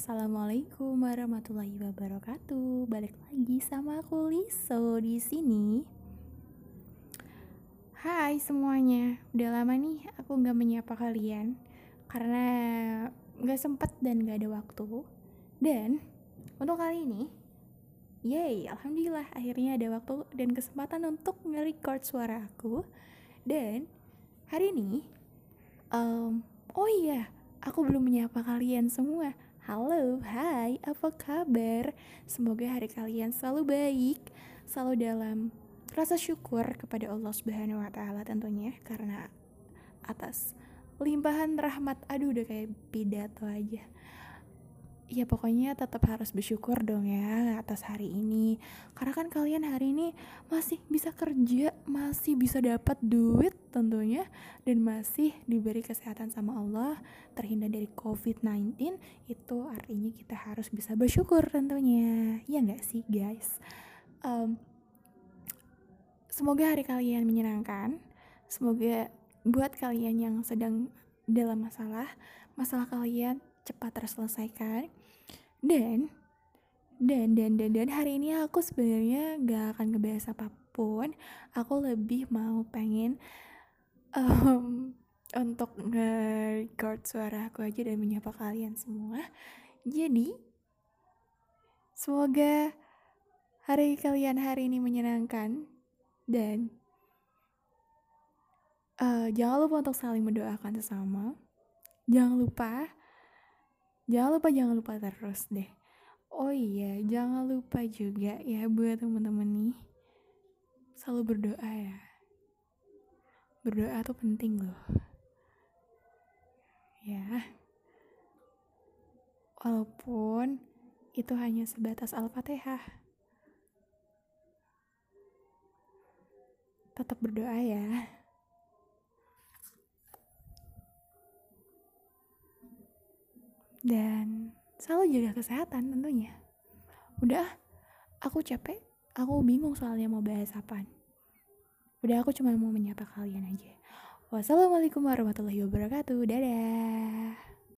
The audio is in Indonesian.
Assalamualaikum warahmatullahi wabarakatuh. Balik lagi sama aku Liso di sini. Hai semuanya, udah lama nih aku nggak menyapa kalian karena nggak sempet dan nggak ada waktu. Dan untuk kali ini, yay, alhamdulillah akhirnya ada waktu dan kesempatan untuk nge-record suara aku. Dan hari ini, um, oh iya, aku belum menyapa kalian semua. Halo, hai, apa kabar? Semoga hari kalian selalu baik, selalu dalam rasa syukur kepada Allah Subhanahu wa taala tentunya karena atas limpahan rahmat. Aduh, udah kayak pidato aja ya pokoknya tetap harus bersyukur dong ya atas hari ini. Karena kan kalian hari ini masih bisa kerja masih bisa dapat duit tentunya dan masih diberi kesehatan sama Allah terhindar dari COVID-19 itu artinya kita harus bisa bersyukur tentunya. Ya nggak sih guys? Um, semoga hari kalian menyenangkan. Semoga buat kalian yang sedang dalam masalah masalah kalian cepat terselesaikan dan dan dan dan dan hari ini aku sebenarnya gak akan ngebahas apa pun. Aku lebih mau pengen um, untuk nge-record suara aku aja dan menyapa kalian semua. Jadi semoga hari kalian hari ini menyenangkan dan uh, jangan lupa untuk saling mendoakan sesama. Jangan lupa jangan lupa jangan lupa terus deh. Oh iya jangan lupa juga ya buat teman-teman nih. Selalu berdoa ya. Berdoa tuh penting loh. Ya. Walaupun itu hanya sebatas al-fatihah. Tetap berdoa ya dan selalu jaga kesehatan tentunya. Udah aku capek aku bingung soalnya mau bahas apa udah aku cuma mau menyapa kalian aja. Wassalamualaikum warahmatullahi wabarakatuh. Dadah